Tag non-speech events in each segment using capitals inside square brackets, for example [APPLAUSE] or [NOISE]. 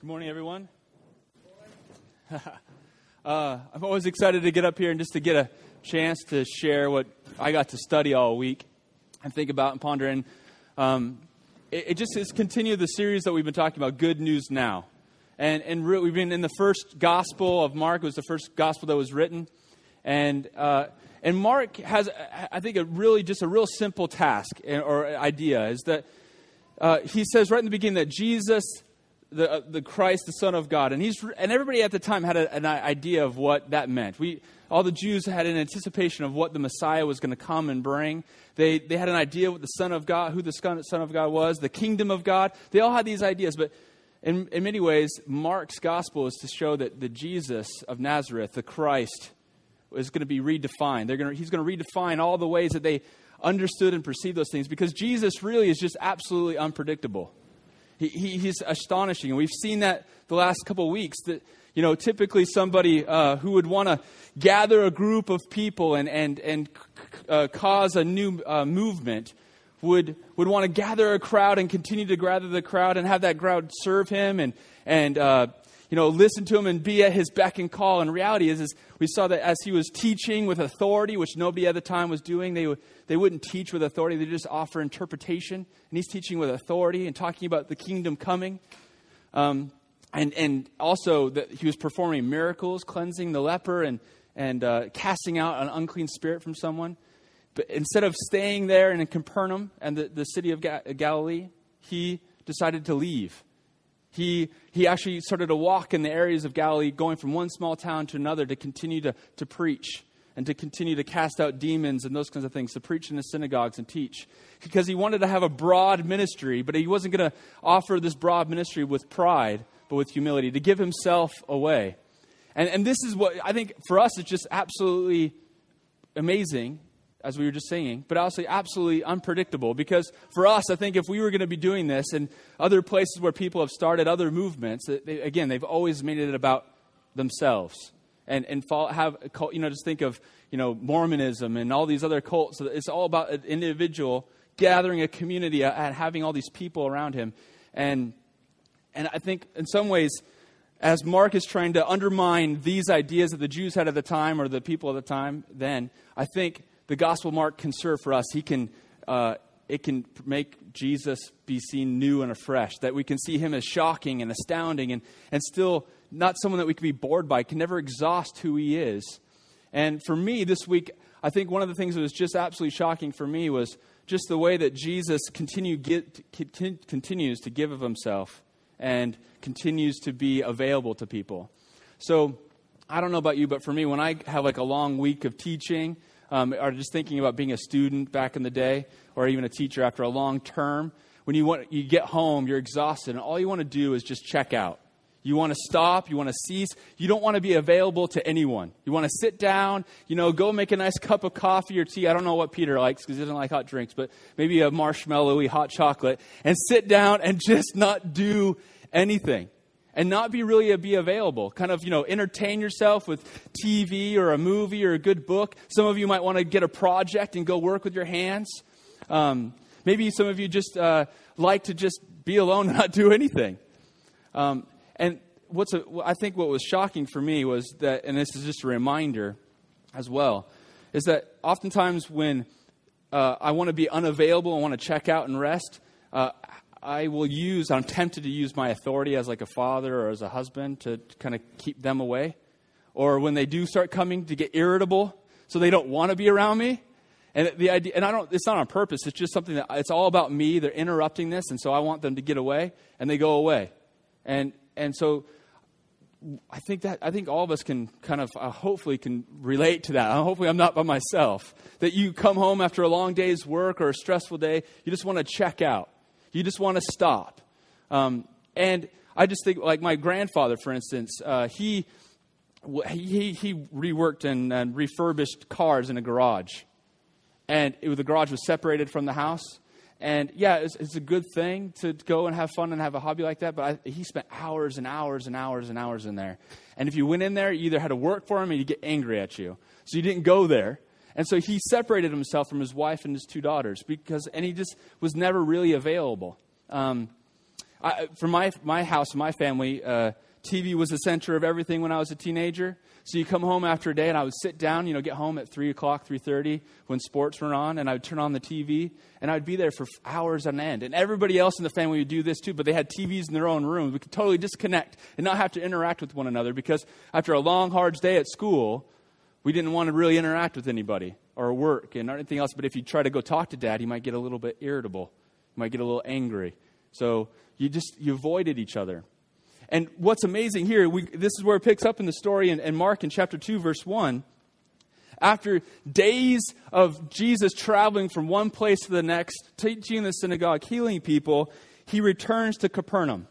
Good morning, everyone. [LAUGHS] uh, I'm always excited to get up here and just to get a chance to share what I got to study all week and think about and ponder. And um, it, it, just is continue the series that we've been talking about, Good News Now. And, and re- we've been in the first gospel of Mark. It was the first gospel that was written. And, uh, and Mark has, I think, a really just a real simple task or idea is that uh, he says right in the beginning that Jesus the, uh, the Christ, the Son of God. And, he's, and everybody at the time had a, an idea of what that meant. We, all the Jews had an anticipation of what the Messiah was going to come and bring. They, they had an idea what the Son of God, who the Son of God was, the kingdom of God. They all had these ideas. But in, in many ways, Mark's gospel is to show that the Jesus of Nazareth, the Christ, is going to be redefined. They're going to, he's going to redefine all the ways that they understood and perceived those things because Jesus really is just absolutely unpredictable. He, he, he's astonishing. And we've seen that the last couple of weeks that, you know, typically somebody uh, who would want to gather a group of people and, and, and uh, cause a new uh, movement would, would want to gather a crowd and continue to gather the crowd and have that crowd serve him and, and uh, you know, listen to him and be at his beck and call. And reality is, is we saw that as he was teaching with authority, which nobody at the time was doing, they, would, they wouldn't teach with authority. They just offer interpretation. And he's teaching with authority and talking about the kingdom coming. Um, and, and also that he was performing miracles, cleansing the leper and, and uh, casting out an unclean spirit from someone. But instead of staying there in Capernaum and the, the city of Ga- Galilee, he decided to leave he, he actually started to walk in the areas of Galilee, going from one small town to another to continue to, to preach and to continue to cast out demons and those kinds of things, to preach in the synagogues and teach. Because he wanted to have a broad ministry, but he wasn't going to offer this broad ministry with pride, but with humility, to give himself away. And, and this is what I think for us, it's just absolutely amazing as we were just singing, but also absolutely unpredictable. Because for us, I think if we were going to be doing this and other places where people have started other movements, they, again, they've always made it about themselves. And, and have, you know, just think of, you know, Mormonism and all these other cults. It's all about an individual gathering a community and having all these people around him. And, and I think in some ways, as Mark is trying to undermine these ideas that the Jews had at the time or the people at the time then, I think the gospel mark can serve for us. He can, uh, it can make Jesus be seen new and afresh, that we can see him as shocking and astounding and, and still not someone that we can be bored by, can never exhaust who he is. And for me this week, I think one of the things that was just absolutely shocking for me was just the way that Jesus continue get, continues to give of himself and continues to be available to people. So I don't know about you, but for me, when I have like a long week of teaching, um, or just thinking about being a student back in the day, or even a teacher after a long term, when you, want, you get home, you're exhausted, and all you want to do is just check out. You want to stop. You want to cease. You don't want to be available to anyone. You want to sit down, you know, go make a nice cup of coffee or tea. I don't know what Peter likes because he doesn't like hot drinks, but maybe a marshmallowy hot chocolate and sit down and [LAUGHS] just not do anything and not be really be available. Kind of, you know, entertain yourself with TV or a movie or a good book. Some of you might want to get a project and go work with your hands. Um, maybe some of you just uh, like to just be alone and [LAUGHS] not do anything. Um, and what's a, I think what was shocking for me was that, and this is just a reminder as well, is that oftentimes when uh, I want to be unavailable, I want to check out and rest. Uh, I will use, I'm tempted to use my authority as like a father or as a husband to kind of keep them away. Or when they do start coming to get irritable, so they don't want to be around me. And the idea, and I don't, it's not on purpose. It's just something that it's all about me. They're interrupting this, and so I want them to get away, and they go away. And and so I think that I think all of us can kind of uh, hopefully can relate to that. Hopefully, I'm not by myself. That you come home after a long day's work or a stressful day, you just want to check out. You just want to stop. Um, and I just think, like my grandfather, for instance, uh, he, he, he reworked and, and, refurbished cars in a garage. And it, the garage was separated from the house. And yeah, it's, it's, a good thing to go and have fun and have a hobby like that, but I, he spent hours and hours and hours and hours in there. And if you went in there, you either had to work for him or he'd get angry at you. So you didn't go there. And so he separated himself from his wife and his two daughters because, and he just was never really available. Um, I, for my, my house, my family, uh, TV was the center of everything when I was a teenager. So you come home after a day, and I would sit down, you know, get home at 3 o'clock, 3.30 when sports were on, and I would turn on the TV, and I would be there for hours on end. And everybody else in the family would do this too, but they had TVs in their own rooms. We could totally disconnect and not have to interact with one another because after a long, hard day at school, we didn't want to really interact with anybody or work and anything else. But if you try to go talk to dad, you might get a little bit irritable. You might get a little angry. So you just, you avoided each other. And what's amazing here, we, this is where it picks up in the story in, in Mark in chapter 2, verse 1. After days of Jesus traveling from one place to the next, teaching in the synagogue, healing people, he returns to Capernaum.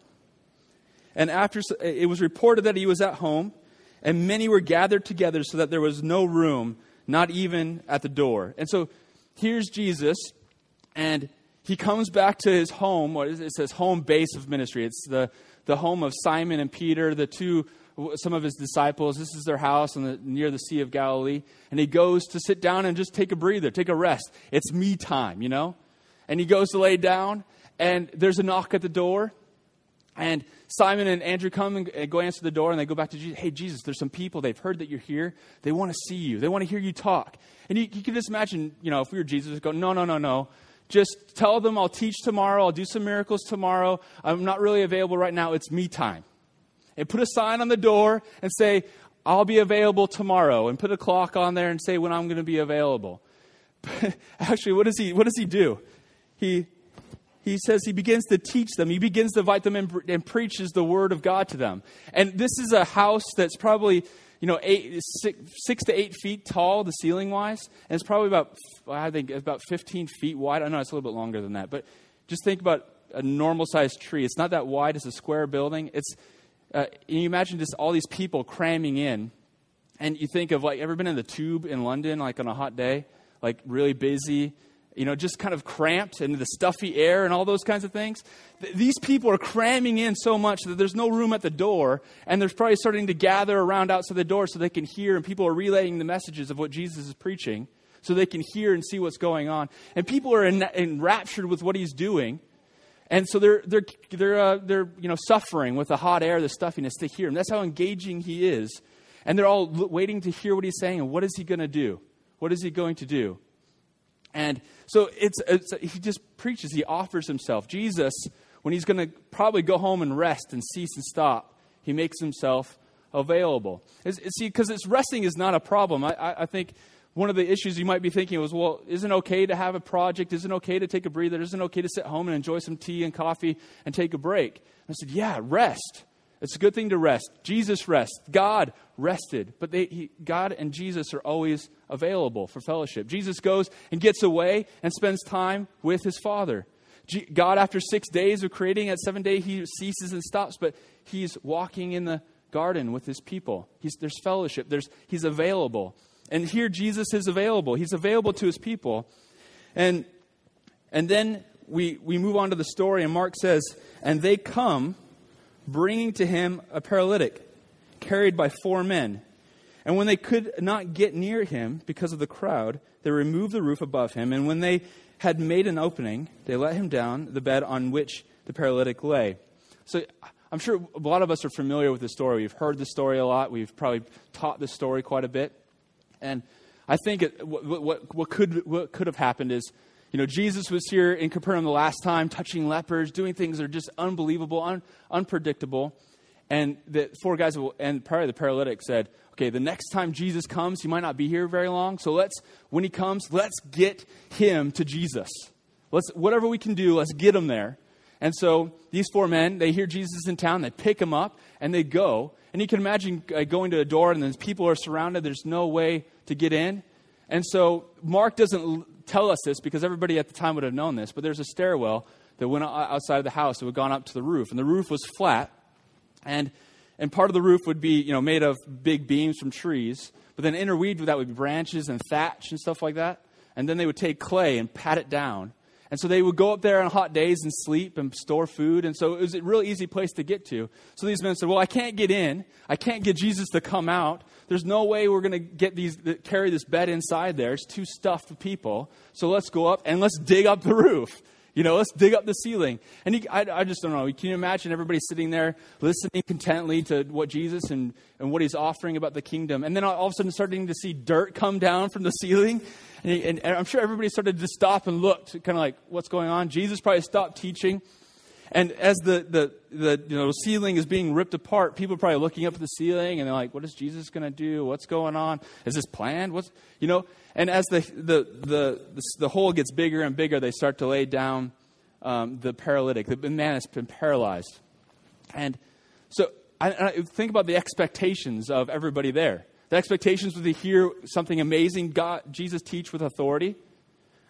And after it was reported that he was at home, and many were gathered together so that there was no room, not even at the door. And so here's Jesus, and he comes back to his home. It says home base of ministry. It's the the home of Simon and Peter, the two, some of his disciples. This is their house the, near the Sea of Galilee. And he goes to sit down and just take a breather, take a rest. It's me time, you know? And he goes to lay down, and there's a knock at the door. And Simon and Andrew come and go answer the door, and they go back to Jesus. Hey, Jesus, there's some people. They've heard that you're here. They want to see you. They want to hear you talk. And you, you can just imagine, you know, if we were Jesus, go, no, no, no, no. Just tell them I'll teach tomorrow, I'll do some miracles tomorrow. I'm not really available right now. It's me time. And put a sign on the door and say, I'll be available tomorrow. And put a clock on there and say when I'm going to be available. [LAUGHS] Actually, what does he, what does he do? He, he says he begins to teach them. He begins to invite them and, and preaches the word of God to them. And this is a house that's probably you know, eight, six, six to eight feet tall, the ceiling wise, and it's probably about, I think, about 15 feet wide. I know it's a little bit longer than that, but just think about a normal sized tree. It's not that wide, it's a square building. It's, uh, you imagine just all these people cramming in, and you think of like, ever been in the tube in London, like on a hot day? Like really busy, you know, just kind of cramped and the stuffy air and all those kinds of things. Th- these people are cramming in so much that there's no room at the door, and they're probably starting to gather around outside the door so they can hear, and people are relaying the messages of what Jesus is preaching so they can hear and see what's going on. And people are en- enraptured with what he's doing. And so they're, they're, they're, uh, they're you know, suffering with the hot air, the stuffiness to hear him. That's how engaging he is. And they're all waiting to hear what he's saying and what is he going to do? What is he going to do? And so it's, it's, he just preaches, he offers himself. Jesus, when he's going to probably go home and rest and cease and stop, he makes himself available. It's, it's, see, because resting is not a problem. I, I, I, think one of the issues you might be thinking was, well, isn't it okay to have a project? Isn't it okay to take a breather? Isn't it okay to sit home and enjoy some tea and coffee and take a break? And I said, yeah, rest. It's a good thing to rest. Jesus rests. God rested. But they, he, God and Jesus are always available for fellowship. Jesus goes and gets away and spends time with his Father. G- God, after six days of creating, at seven day he ceases and stops, but he's walking in the garden with his people. He's, there's fellowship. There's, he's available. And here Jesus is available. He's available to his people. And, and then we, we move on to the story, and Mark says, And they come bringing to him a paralytic carried by four men. And when they could not get near him because of the crowd, they removed the roof above him. And when they had made an opening, they let him down the bed on which the paralytic lay. So I'm sure a lot of us are familiar with the story. We've heard the story a lot. We've probably taught the story quite a bit. And I think it, what, what, what, could, what could have happened is you know, Jesus was here in Capernaum the last time, touching lepers, doing things that are just unbelievable, un- unpredictable. And the four guys, and probably the paralytic said, okay, the next time Jesus comes, he might not be here very long. So let's, when he comes, let's get him to Jesus. Let's, whatever we can do, let's get him there. And so these four men, they hear Jesus in town, they pick him up, and they go. And you can imagine uh, going to a door, and then people are surrounded, there's no way to get in. And so Mark doesn't tell us this because everybody at the time would have known this, but there's a stairwell that went outside of the house that had gone up to the roof. And the roof was flat, and, and part of the roof would be you know, made of big beams from trees, but then interweaved with that would be branches and thatch and stuff like that. And then they would take clay and pat it down. And so they would go up there on hot days and sleep and store food. And so it was a real easy place to get to. So these men said, Well, I can't get in. I can't get Jesus to come out. There's no way we're going to get these, carry this bed inside there. It's too stuffed with people. So let's go up and let's dig up the roof. You know, let's dig up the ceiling. And he, I, I just don't know. Can you imagine everybody sitting there listening contently to what Jesus and, and what he's offering about the kingdom? And then all of a sudden starting to see dirt come down from the ceiling. And, he, and, and I'm sure everybody started to stop and look, kind of like, what's going on? Jesus probably stopped teaching. And as the, the, the you know, ceiling is being ripped apart, people are probably looking up at the ceiling and they're like, what is Jesus going to do? What's going on? Is this planned? What's, you know? And as the, the, the, the, the hole gets bigger and bigger, they start to lay down um, the paralytic. The man has been paralyzed. And so I, I think about the expectations of everybody there. The expectations was to hear something amazing God, Jesus teach with authority,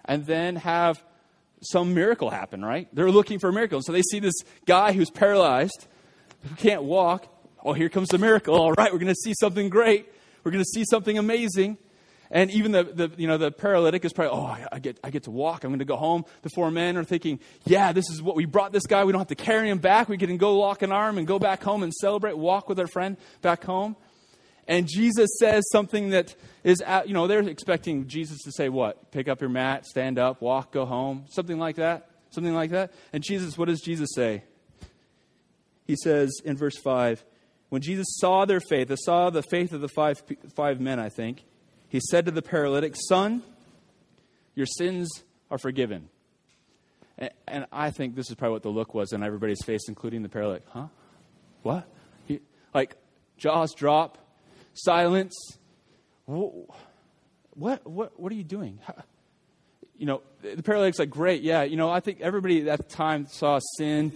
and then have some miracle happen, right? They're looking for a miracle. So they see this guy who's paralyzed, who can't walk. Oh, here comes the miracle. All right, we're going to see something great. We're going to see something amazing. And even the, the, you know, the paralytic is probably, oh, I get, I get to walk. I'm going to go home. The four men are thinking, yeah, this is what we brought this guy. We don't have to carry him back. We can go lock an arm and go back home and celebrate, walk with our friend back home. And Jesus says something that is, you know, they're expecting Jesus to say what? Pick up your mat, stand up, walk, go home, something like that. Something like that. And Jesus, what does Jesus say? He says in verse 5 when Jesus saw their faith, saw the faith of the five, five men, I think, he said to the paralytic, Son, your sins are forgiven. And, and I think this is probably what the look was on everybody's face, including the paralytic. Huh? What? He, like, jaws drop, silence. What, what, what are you doing? You know, the paralytic's like, great, yeah. You know, I think everybody at the time saw sin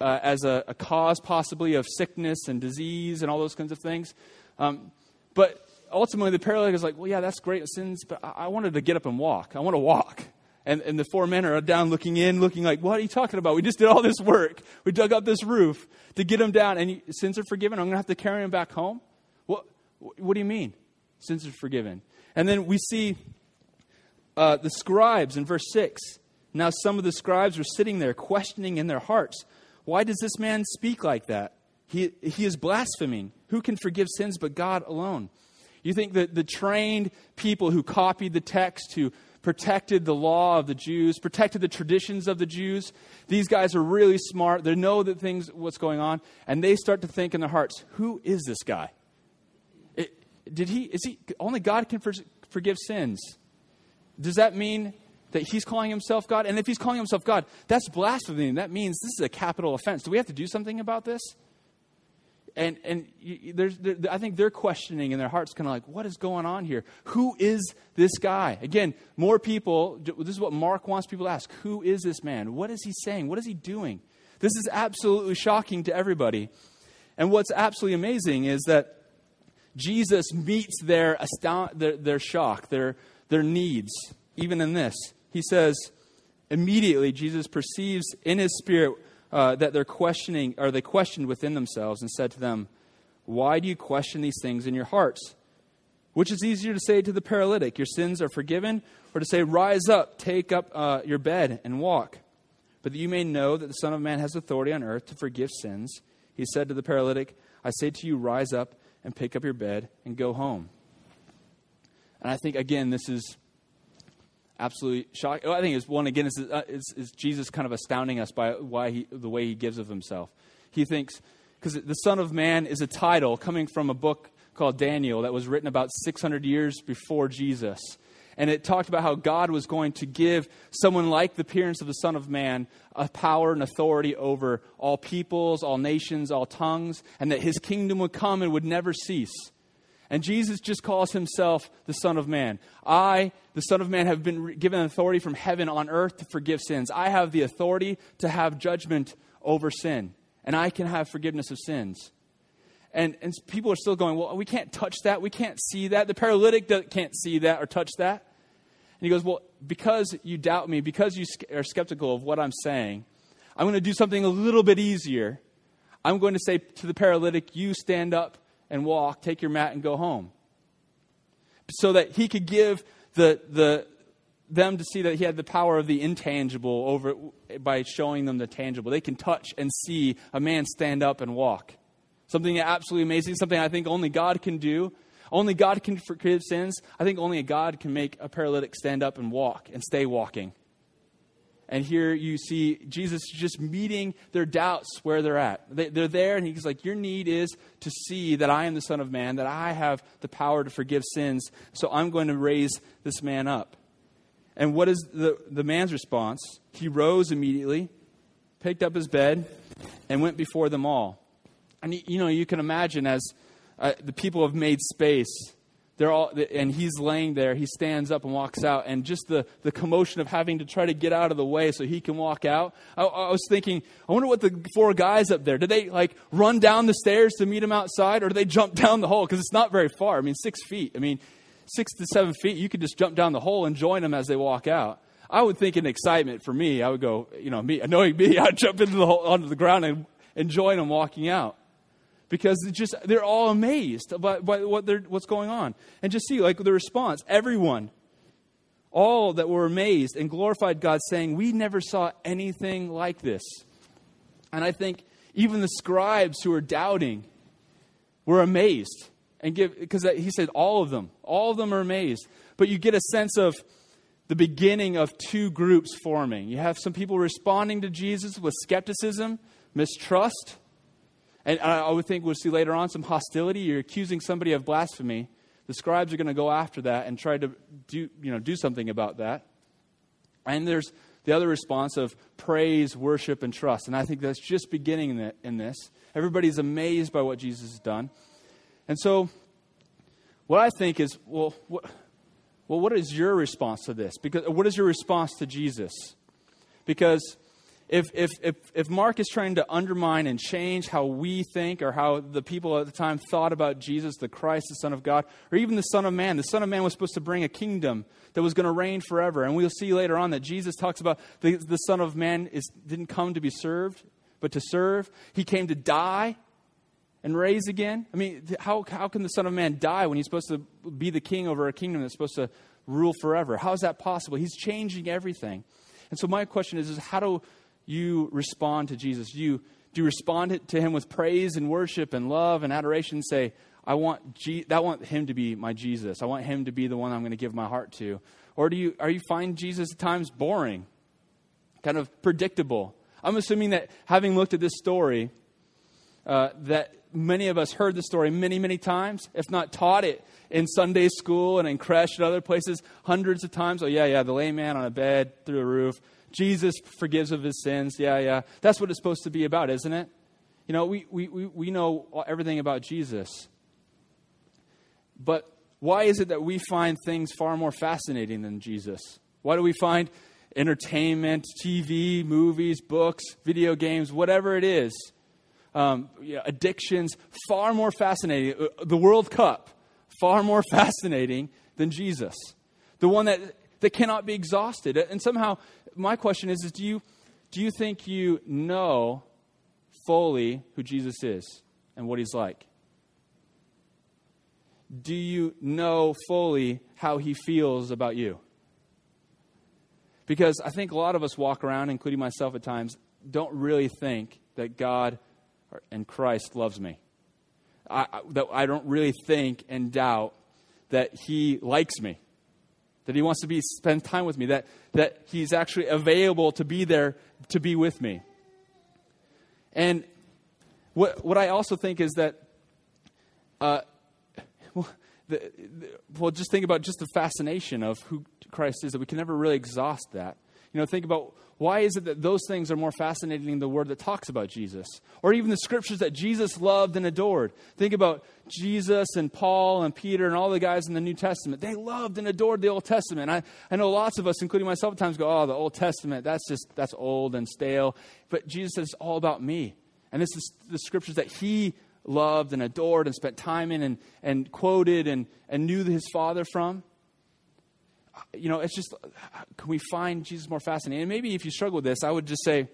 uh, as a, a, cause possibly of sickness and disease and all those kinds of things. Um, but ultimately, the paralytic is like, well, yeah, that's great, sins, but I, I wanted to get up and walk. I want to walk. And, and the four men are down looking in, looking like, what are you talking about? We just did all this work. We dug up this roof to get him down, and sins are forgiven. I'm going to have to carry him back home? What, what do you mean? Sins are forgiven. And then we see uh, the scribes in verse 6. Now, some of the scribes were sitting there questioning in their hearts, Why does this man speak like that? He, he is blaspheming. Who can forgive sins but God alone? You think that the trained people who copied the text, who protected the law of the Jews, protected the traditions of the Jews, these guys are really smart. They know that things, what's going on, and they start to think in their hearts, who is this guy? Did he, is he, only God can for, forgive sins. Does that mean that he's calling himself God? And if he's calling himself God, that's blasphemy. That means this is a capital offense. Do we have to do something about this? And, and there's, there, I think they're questioning in their hearts, kind of like, what is going on here? Who is this guy? Again, more people, this is what Mark wants people to ask Who is this man? What is he saying? What is he doing? This is absolutely shocking to everybody. And what's absolutely amazing is that Jesus meets their, astound, their, their shock, their, their needs, even in this. He says, immediately, Jesus perceives in his spirit uh, that they're questioning, or they questioned within themselves and said to them, Why do you question these things in your hearts? Which is easier to say to the paralytic, Your sins are forgiven, or to say, Rise up, take up uh, your bed, and walk? But that you may know that the Son of Man has authority on earth to forgive sins, he said to the paralytic, I say to you, Rise up and pick up your bed and go home. And I think, again, this is absolutely shocking. I think it's one, again, uh, is Jesus kind of astounding us by why he, the way he gives of himself. He thinks, because the Son of Man is a title coming from a book called Daniel that was written about 600 years before Jesus and it talked about how God was going to give someone like the appearance of the Son of Man a power and authority over all peoples, all nations, all tongues, and that his kingdom would come and would never cease. And Jesus just calls himself the Son of Man. I, the Son of Man, have been given authority from heaven on earth to forgive sins. I have the authority to have judgment over sin, and I can have forgiveness of sins. And, and people are still going, well, we can't touch that. We can't see that. The paralytic can't see that or touch that. And he goes, Well, because you doubt me, because you are skeptical of what I'm saying, I'm going to do something a little bit easier. I'm going to say to the paralytic, You stand up and walk, take your mat and go home. So that he could give the, the, them to see that he had the power of the intangible over by showing them the tangible. They can touch and see a man stand up and walk. Something absolutely amazing, something I think only God can do. Only God can forgive sins. I think only a God can make a paralytic stand up and walk and stay walking. And here you see Jesus just meeting their doubts where they're at. They, are there, and he's like, Your need is to see that I am the Son of Man, that I have the power to forgive sins, so I'm going to raise this man up. And what is the, the man's response? He rose immediately, picked up his bed, and went before them all. And, you know, you can imagine as uh, the people have made space they're all, and he's laying there. He stands up and walks out, and just the, the commotion of having to try to get out of the way so he can walk out. I, I was thinking, I wonder what the four guys up there did they like run down the stairs to meet him outside, or did they jump down the hole? Because it's not very far. I mean, six feet. I mean, six to seven feet. You could just jump down the hole and join them as they walk out. I would think in excitement for me, I would go, you know, me knowing me, [LAUGHS] I'd jump into the hole, onto the ground and, and join them walking out because just they're all amazed about, by what they're, what's going on. And just see, like the response, everyone, all that were amazed and glorified God, saying, "We never saw anything like this." And I think even the scribes who were doubting were amazed and give because he said all of them, all of them are amazed. But you get a sense of the beginning of two groups forming. You have some people responding to Jesus with skepticism, mistrust and I would think we'll see later on some hostility. You're accusing somebody of blasphemy. The scribes are going to go after that and try to do, you know, do something about that. And there's the other response of praise, worship, and trust. And I think that's just beginning in this. Everybody's amazed by what Jesus has done. And so, what I think is, well, what, well, what is your response to this? Because what is your response to Jesus? Because if, if, if, if Mark is trying to undermine and change how we think or how the people at the time thought about Jesus, the Christ, the Son of God, or even the Son of Man, the Son of Man was supposed to bring a kingdom that was going to reign forever. And we'll see later on that Jesus talks about the, the Son of Man is, didn't come to be served, but to serve. He came to die and raise again. I mean, how, how can the Son of Man die when he's supposed to be the king over a kingdom that's supposed to rule forever? How is that possible? He's changing everything. And so my question is, is how do you respond to Jesus? You do you respond to him with praise and worship and love and adoration? Say, I want, G- I want him to be my Jesus. I want him to be the one I'm going to give my heart to. Or do you, are you find Jesus at times boring, kind of predictable? I'm assuming that having looked at this story, uh, that many of us heard the story many, many times, if not taught it in Sunday school and in creche and other places hundreds of times. Oh, yeah, yeah, the lame man on a bed through a roof. Jesus forgives of his sins. Yeah, yeah. That's what it's supposed to be about, isn't it? You know, we, we, we know everything about Jesus. But why is it that we find things far more fascinating than Jesus? Why do we find entertainment, TV, movies, books, video games, whatever it is, um, addictions, far more fascinating? Uh, the World Cup, far more [LAUGHS] fascinating than Jesus. The one that, that cannot be exhausted. Uh, and somehow my question is, is do, you, do you think you know fully who Jesus is and what he's like? Do you know fully how he feels about you? Because I think a lot of us walk around, including myself at times, don't really think that God and Christ loves me. I, I, that I don't really think and doubt that he likes me that he wants to be spend time with me, that, that he's actually available to be there to be with me. And what, what I also think is that, uh, well, the, the, well, just think about just the fascination of who Christ is, that we can never really exhaust that. You know, think about why is it that those things are more fascinating than the word that talks about Jesus? Or even the scriptures that Jesus loved and adored. Think about Jesus and Paul and Peter and all the guys in the New Testament. They loved and adored the Old Testament. I, I know lots of us, including myself, at times go, oh, the Old Testament, that's just, that's old and stale. But Jesus says, it's all about me. And this is the scriptures that he loved and adored and spent time in and, and quoted and, and knew his Father from you know, it's just, can we find Jesus more fascinating? And maybe if you struggle with this, I would just say,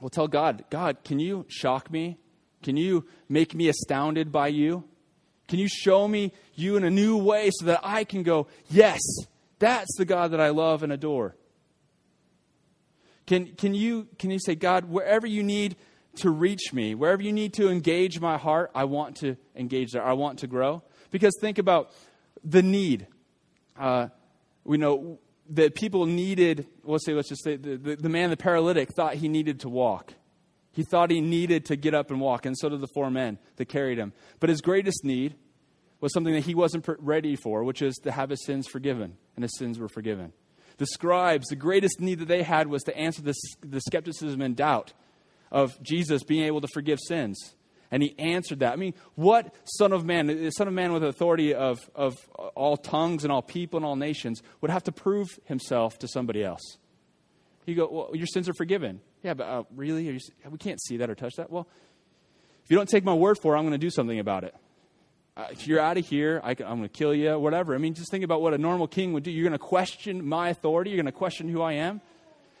well, tell God, God, can you shock me? Can you make me astounded by you? Can you show me you in a new way so that I can go, yes, that's the God that I love and adore? Can, can, you, can you say, God, wherever you need to reach me, wherever you need to engage my heart, I want to engage there. I want to grow? Because think about the need uh, we know that people needed, let's say, let's just say, the, the, the man, the paralytic, thought he needed to walk. He thought he needed to get up and walk, and so did the four men that carried him. But his greatest need was something that he wasn't ready for, which is to have his sins forgiven, and his sins were forgiven. The scribes, the greatest need that they had was to answer this, the skepticism and doubt of Jesus being able to forgive sins. And he answered that. I mean, what Son of Man, the Son of Man with authority of, of all tongues and all people and all nations, would have to prove himself to somebody else? He go, well, your sins are forgiven. Yeah, but uh, really? You, we can't see that or touch that. Well, if you don't take my word for it, I'm going to do something about it. Uh, if you're out of here, I am going to kill you, whatever. I mean, just think about what a normal king would do. You're going to question my authority. You're going to question who I am.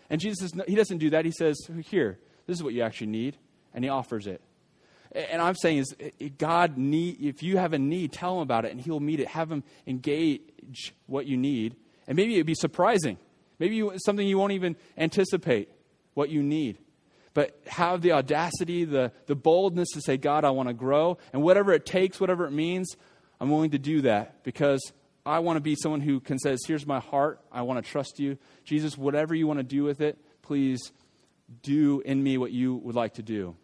And Jesus, he doesn't do that. He says, here, this is what you actually need. And he offers it. And I'm saying is eh, eh, God need if you have a need, tell him about it and he'll meet it. Have him engage what you need. And maybe it'd be surprising. Maybe you, something you won't even anticipate what you need. But have the audacity, the, the boldness to say, God, I want to grow. And whatever it takes, whatever it means, I'm willing to do that because I want to be someone who can says, here's my heart. I want to trust you. Jesus, whatever you want to do with it, please do in me what you would like to do.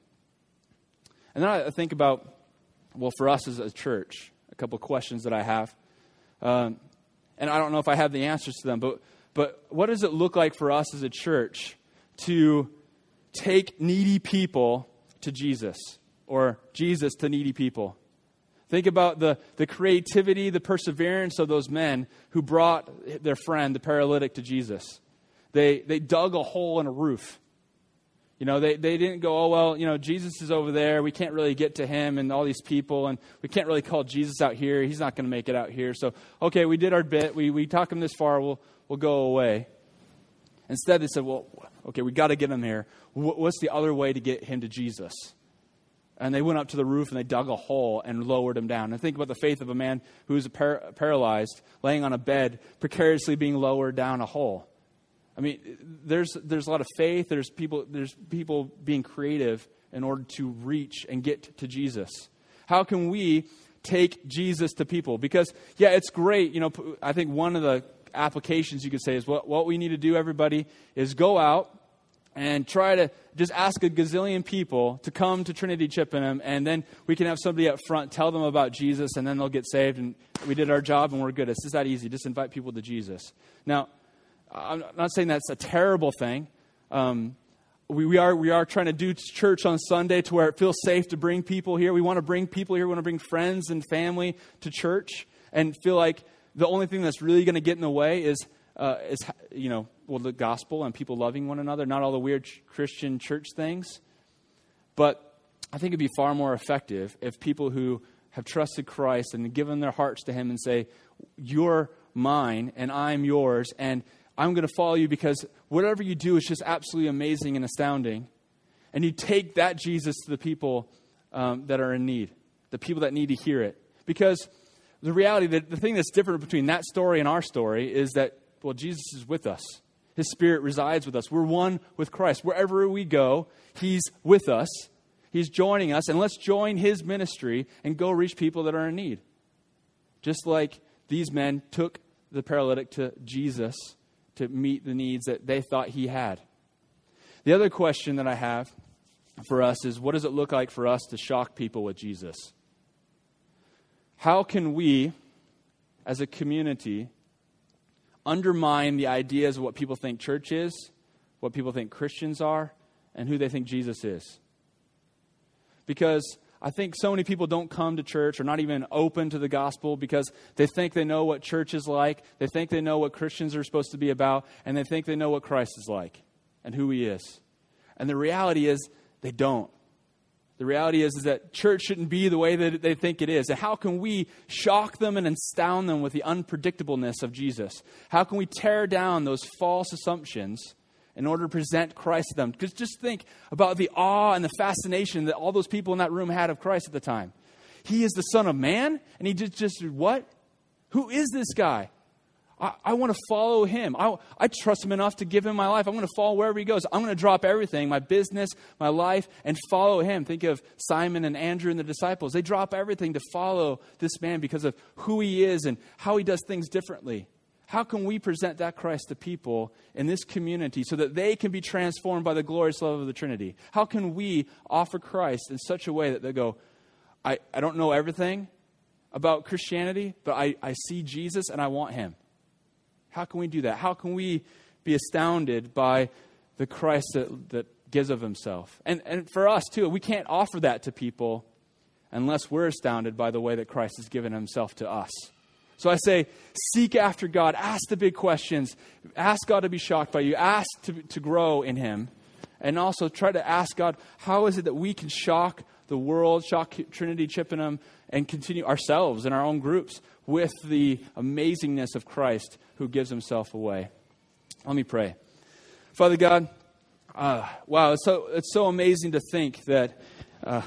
And then I think about, well, for us as a church, a couple questions that I have. Um, and I don't know if I have the answers to them, but, but what does it look like for us as a church to take needy people to Jesus or Jesus to needy people? Think about the, the creativity, the perseverance of those men who brought their friend, the paralytic, to Jesus. They, they dug a hole in a roof you know, they, they didn't go, oh, well, you know, Jesus is over there. We can't really get to him and all these people, and we can't really call Jesus out here. He's not going to make it out here. So, okay, we did our bit. We, we talk him this far. We'll, we'll go away. Instead, they said, well, okay, we got to get him here. What's the other way to get him to Jesus? And they went up to the roof and they dug a hole and lowered him down. And think about the faith of a man who is par- paralyzed, laying on a bed, precariously being lowered down a hole. I mean, there's, there's a lot of faith. There's people, there's people being creative in order to reach and get to Jesus. How can we take Jesus to people? Because, yeah, it's great. You know, I think one of the applications you could say is what, what we need to do, everybody, is go out and try to just ask a gazillion people to come to Trinity Chippenham, and then we can have somebody up front tell them about Jesus, and then they'll get saved, and we did our job, and we're good. It's just that easy. Just invite people to Jesus. Now, I'm not saying that's a terrible thing. Um, we, we, are, we are trying to do church on Sunday to where it feels safe to bring people here. We want to bring people here. We want to bring friends and family to church and feel like the only thing that's really going to get in the way is, uh, is you know, well, the gospel and people loving one another, not all the weird Christian church things. But I think it'd be far more effective if people who have trusted Christ and given their hearts to Him and say, You're mine and I'm yours. And I'm going to follow you because whatever you do is just absolutely amazing and astounding. And you take that Jesus to the people um, that are in need, the people that need to hear it. Because the reality, that the thing that's different between that story and our story is that, well, Jesus is with us. His Spirit resides with us. We're one with Christ. Wherever we go, He's with us. He's joining us. And let's join His ministry and go reach people that are in need. Just like these men took the paralytic to Jesus to meet the needs that they thought he had. The other question that I have for us is what does it look like for us to shock people with Jesus? How can we, as a community, undermine the ideas of what people think church is, what people think Christians are, and who they think Jesus is? Because I think so many people don't come to church or not even open to the gospel because they think they know what church is like, they think they know what Christians are supposed to be about, and they think they know what Christ is like and who he is. And the reality is, they don't. The reality is, is that church shouldn't be the way that they think it is. And how can we shock them and astound them with the unpredictableness of Jesus? How can we tear down those false assumptions in order to present Christ to them. Because just think about the awe and the fascination that all those people in that room had of Christ at the time. He is the Son of Man, and he just, just what? Who is this guy? I, I want to follow him. I, I trust him enough to give him my life. I'm going to follow wherever he goes. I'm going to drop everything, my business, my life, and follow him. Think of Simon and Andrew and the disciples. They drop everything to follow this man because of who he is and how he does things differently. How can we present that Christ to people in this community so that they can be transformed by the glorious love of the Trinity? How can we offer Christ in such a way that they go, I, I don't know everything about Christianity, but I, I see Jesus and I want him? How can we do that? How can we be astounded by the Christ that, that gives of himself? And, and for us, too, we can't offer that to people unless we're astounded by the way that Christ has given himself to us. So I say, seek after God, ask the big questions, ask God to be shocked by you, ask to, to grow in Him, and also try to ask God, how is it that we can shock the world, shock Trinity Chippenham, and continue ourselves in our own groups with the amazingness of Christ who gives Himself away? Let me pray. Father God, uh, wow, it's so, it's so amazing to think that uh,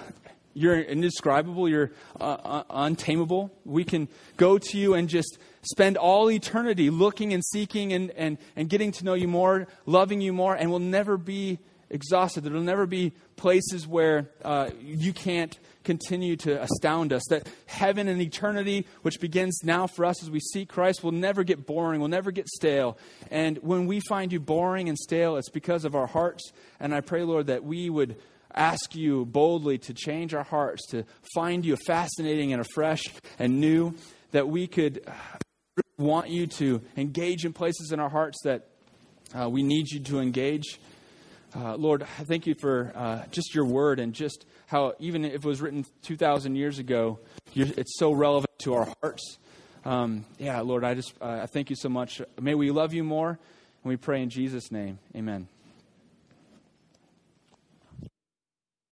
you're indescribable. You're uh, uh, untamable. We can go to you and just spend all eternity looking and seeking and, and, and getting to know you more, loving you more, and we'll never be exhausted. There will never be places where uh, you can't continue to astound us. That heaven and eternity, which begins now for us as we seek Christ, will never get boring, will never get stale. And when we find you boring and stale, it's because of our hearts. And I pray, Lord, that we would ask you boldly to change our hearts, to find you fascinating and afresh and new, that we could want you to engage in places in our hearts that uh, we need you to engage. Uh, Lord, I thank you for uh, just your word and just how, even if it was written 2,000 years ago, it's so relevant to our hearts. Um, yeah, Lord, I just uh, I thank you so much. May we love you more, and we pray in Jesus' name. Amen.